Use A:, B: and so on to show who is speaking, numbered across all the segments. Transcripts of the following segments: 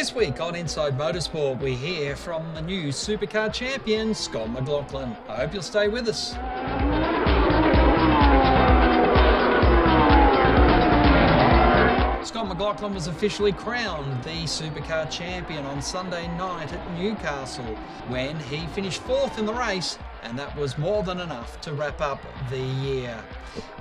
A: This week on Inside Motorsport, we hear from the new supercar champion, Scott McLaughlin. I hope you'll stay with us. Scott McLaughlin was officially crowned the supercar champion on Sunday night at Newcastle when he finished fourth in the race, and that was more than enough to wrap up the year.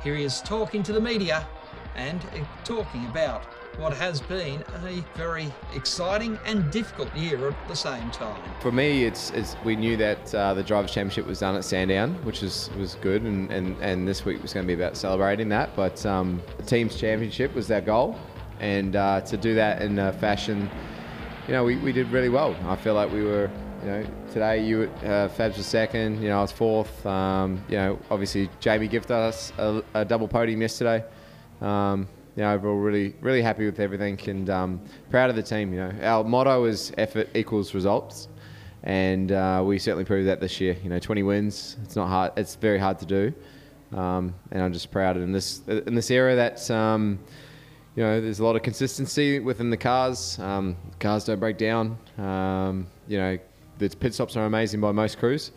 A: Here he is talking to the media and uh, talking about what has been a very exciting and difficult year at the same time.
B: For me, it's, it's we knew that uh, the Drivers' Championship was done at Sandown, which was, was good, and, and, and this week was going to be about celebrating that. But um, the team's championship was our goal, and uh, to do that in a fashion, you know, we, we did really well. I feel like we were, you know, today you uh, Fabs was second, you know, I was fourth. Um, you know, obviously Jamie gifted us a, a double podium yesterday. Um, you know, overall, really, really happy with everything and um, proud of the team. You know, our motto is effort equals results, and uh, we certainly proved that this year. You know, 20 wins. It's not hard. It's very hard to do, um, and I'm just proud of in this in this era that. Um, you know, there's a lot of consistency within the cars. Um, cars don't break down. Um, you know, the pit stops are amazing by most crews.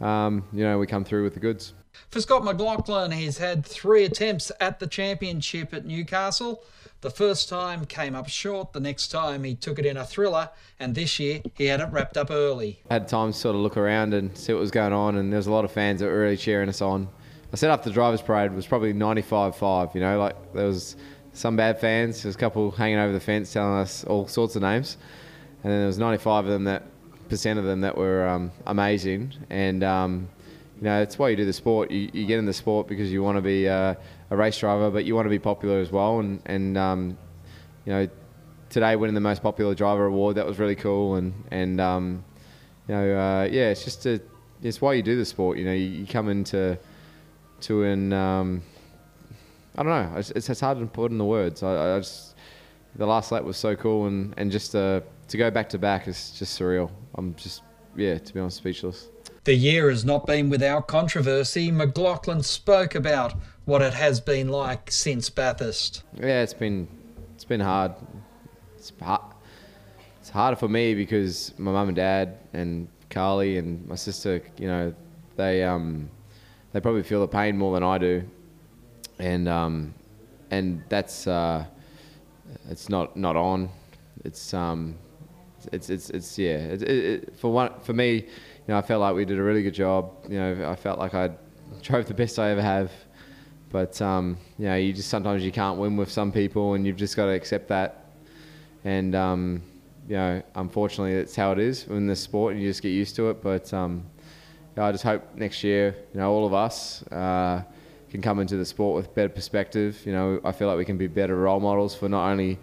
B: Um, you know, we come through with the goods.
A: For Scott McLaughlin, he's had three attempts at the championship at Newcastle. The first time came up short, the next time he took it in a thriller, and this year he had it wrapped up early.
B: I had time to sort of look around and see what was going on, and there was a lot of fans that were really cheering us on. I set up the drivers' parade was probably 95-5, you know, like there was some bad fans, there was a couple hanging over the fence telling us all sorts of names, and then there was 95 of them that percent of them that were um, amazing, and um, you know, it's why you do the sport. You, you get in the sport because you want to be uh, a race driver, but you want to be popular as well. And, and um, you know, today winning the most popular driver award, that was really cool. And, and um, you know, uh, yeah, it's just a, it's why you do the sport. You know, you, you come into to an, um, I don't know, it's, it's hard to put in the words. I, I just, the last lap was so cool, and, and just to, to go back to back is just surreal. I'm just, yeah, to be honest, speechless.
A: The year has not been without controversy. McLaughlin spoke about what it has been like since Bathurst.
B: Yeah, it's been it's been hard. It's hard. It's harder for me because my mum and dad and Karly and my sister, you know, they um they probably feel the pain more than I do, and um and that's uh it's not not on. It's um it's it's it's yeah. It, it, it, for one for me you know, I felt like we did a really good job. You know, I felt like I drove the best I ever have. But um, you know, you just sometimes you can't win with some people, and you've just got to accept that. And um, you know, unfortunately, that's how it is in this sport, and you just get used to it. But um, I just hope next year, you know, all of us uh, can come into the sport with better perspective. You know, I feel like we can be better role models for not only,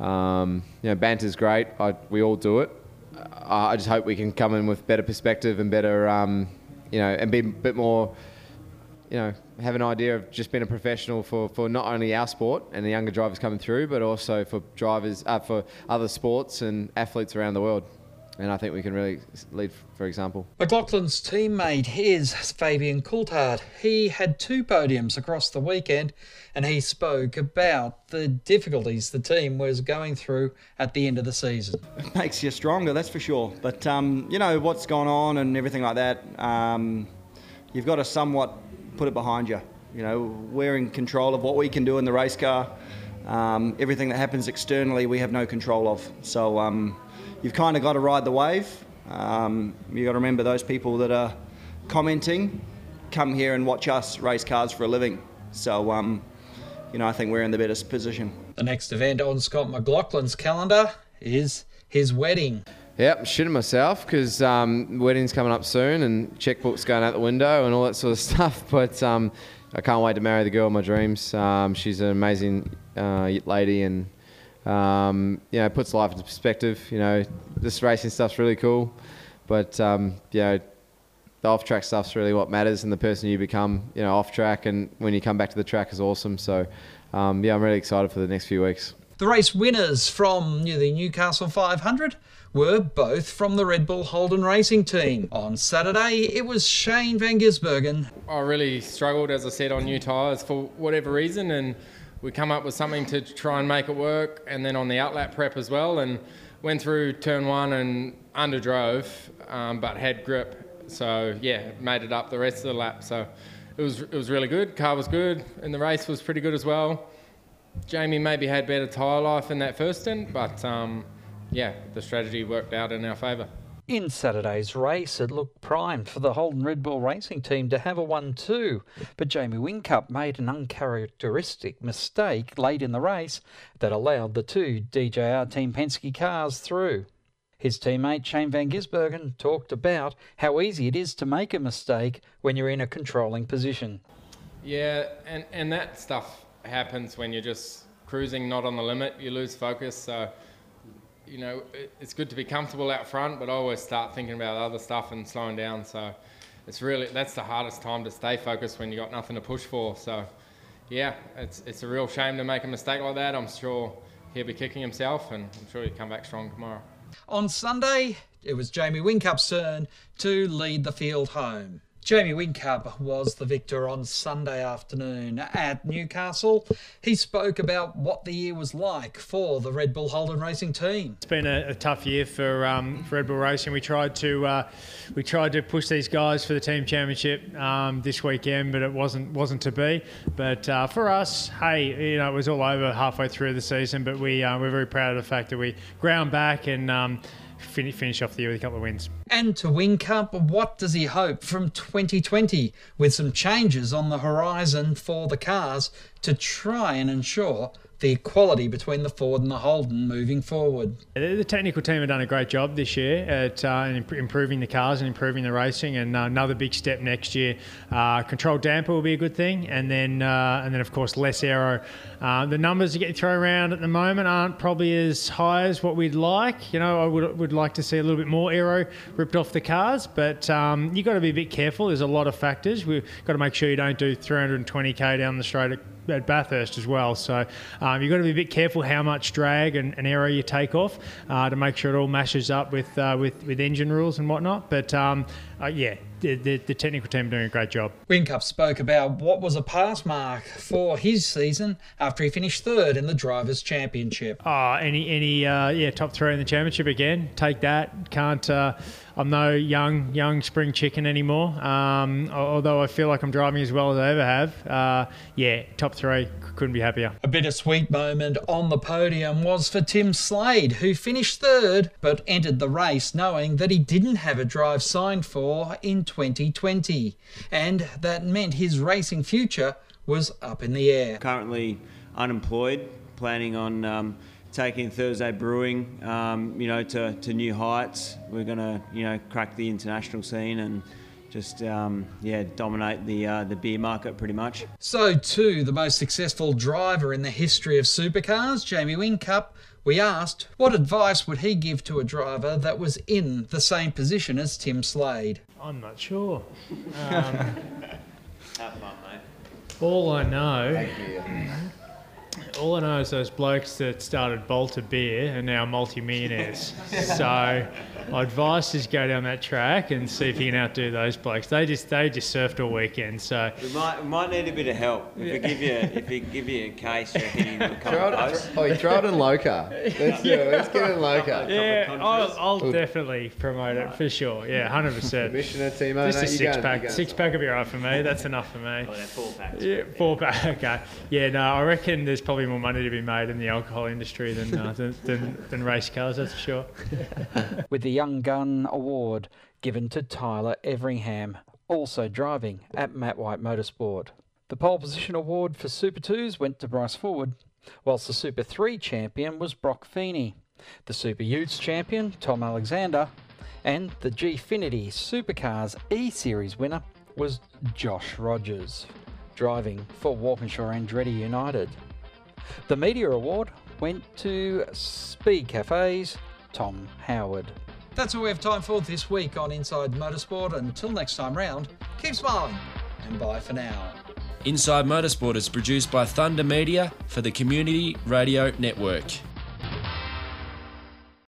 B: um, you know, banter's great. I, we all do it, I just hope we can come in with better perspective and better, um, you know, and be a bit more, you know, have an idea of just being a professional for, for not only our sport and the younger drivers coming through, but also for drivers, uh, for other sports and athletes around the world and I think we can really lead for example.
A: McLaughlin's teammate is Fabian Coulthard. He had two podiums across the weekend and he spoke about the difficulties the team was going through at the end of the season.
C: It makes you stronger, that's for sure. But, um, you know, what's gone on and everything like that, um, you've got to somewhat put it behind you. You know, we're in control of what we can do in the race car. Um, everything that happens externally, we have no control of. So, um, you've kind of got to ride the wave. Um, you've got to remember those people that are commenting come here and watch us race cars for a living. So, um, you know, I think we're in the best position.
A: The next event on Scott McLaughlin's calendar is his wedding.
B: Yep, I'm shitting myself because um, wedding's coming up soon and checkbook's going out the window and all that sort of stuff. But um, I can't wait to marry the girl of my dreams. Um, she's an amazing uh, lady and um, you know, puts life into perspective. You know, this racing stuff's really cool, but um, you know, the off track stuff's really what matters, and the person you become, you know, off track, and when you come back to the track is awesome. So, um, yeah, I'm really excited for the next few weeks.
A: The race winners from the Newcastle 500 were both from the Red Bull Holden racing team. On Saturday, it was Shane Van Gisbergen.
D: I really struggled, as I said, on new tyres for whatever reason, and we come up with something to try and make it work, and then on the outlap prep as well. And went through turn one and underdrove, um, but had grip. So yeah, made it up the rest of the lap. So it was it was really good. Car was good, and the race was pretty good as well. Jamie maybe had better tyre life in that first stint, but um, yeah, the strategy worked out in our favour.
A: In Saturday's race, it looked primed for the Holden Red Bull Racing team to have a 1 2, but Jamie Whincup made an uncharacteristic mistake late in the race that allowed the two DJR Team Penske cars through. His teammate Shane Van Gisbergen talked about how easy it is to make a mistake when you're in a controlling position.
D: Yeah, and, and that stuff happens when you're just cruising, not on the limit. You lose focus. So you know, it's good to be comfortable out front, but I always start thinking about other stuff and slowing down. So it's really that's the hardest time to stay focused when you've got nothing to push for. So yeah, it's it's a real shame to make a mistake like that. I'm sure he'll be kicking himself, and I'm sure he'll come back strong tomorrow.
A: On Sunday, it was Jamie Whincup's turn to lead the field home. Jamie Whincup was the victor on Sunday afternoon at Newcastle. He spoke about what the year was like for the Red Bull Holden Racing team.
E: It's been a, a tough year for, um, for Red Bull Racing. We tried to uh, we tried to push these guys for the team championship um, this weekend, but it wasn't wasn't to be. But uh, for us, hey, you know, it was all over halfway through the season. But we uh, we're very proud of the fact that we ground back and. Um, finish off the year with a couple of wins.
A: And to Whincup, what does he hope from 2020 with some changes on the horizon for the cars to try and ensure the equality between the Ford and the Holden moving forward.
E: The technical team have done a great job this year at uh, improving the cars and improving the racing, and uh, another big step next year. Uh, controlled damper will be a good thing, and then uh, and then of course less aero. Uh, the numbers that get thrown around at the moment aren't probably as high as what we'd like. You know, I would, would like to see a little bit more aero ripped off the cars, but um, you've got to be a bit careful. There's a lot of factors. We've got to make sure you don't do 320k down the straight at at Bathurst as well. So um, you've got to be a bit careful how much drag and, and aero you take off uh, to make sure it all mashes up with uh, with with engine rules and whatnot. But um, uh, yeah, the, the, the, technical team doing a great job.
A: Whincup spoke about what was a pass mark for his season after he finished third in the Drivers' Championship.
E: Oh, any any uh, yeah top three in the championship again. Take that. Can't. I'm no young young spring chicken anymore. Um, although I feel like I'm driving as well as I ever have. Uh, yeah, top three. Couldn't be happier.
A: A bittersweet moment on the podium was for Tim Slade, who finished third but entered the race knowing that he didn't have a drive signed for in 2020, and that meant his racing future was up in the air.
F: Currently unemployed, planning on. Um, taking Thursday Brewing, um, you know, to, to new heights. We're going to, you know, crack the international scene and just, um, yeah, dominate the uh, the beer market pretty much.
A: So, too, the most successful driver in the history of supercars, Jamie Whincup, we asked what advice would he give to a driver that was in the same position as Tim Slade.
E: I'm not sure.
F: Um, Have fun, mate.
E: All I know all I know is those blokes that started Balter Beer are now multi-millionaires. so my advice is go down that track and see if you can outdo those blokes. They just they just surfed all weekend. So
F: we might we might need a bit of help. If we give you if we give you a case, you reckon you come throw
B: it, Oh, you throw it in Loca. Let's do it. Let's get in Loca.
E: Yeah, I'll, I'll definitely promote it for sure. Yeah, hundred percent.
B: Commissioner Timo,
E: just a six pack. Six pack would be right for me. That's enough for me.
F: Oh, four packs.
E: Yeah, four pack. Okay. Yeah, no, I reckon there's probably more money to be made in the alcohol industry than uh, than, than, than race cars. That's for sure.
A: With the young gun award given to Tyler Everingham, also driving at Matt White Motorsport. The pole position award for Super 2s went to Bryce Fullwood, whilst the Super 3 champion was Brock Feeney, the Super Utes champion, Tom Alexander, and the Gfinity Supercars E Series winner was Josh Rogers, driving for Walkinshaw Andretti United. The Media Award went to Speed Cafe's Tom Howard. That's all we have time for this week on Inside Motorsport. Until next time round, keep smiling and bye for now.
G: Inside Motorsport is produced by Thunder Media for the Community Radio Network.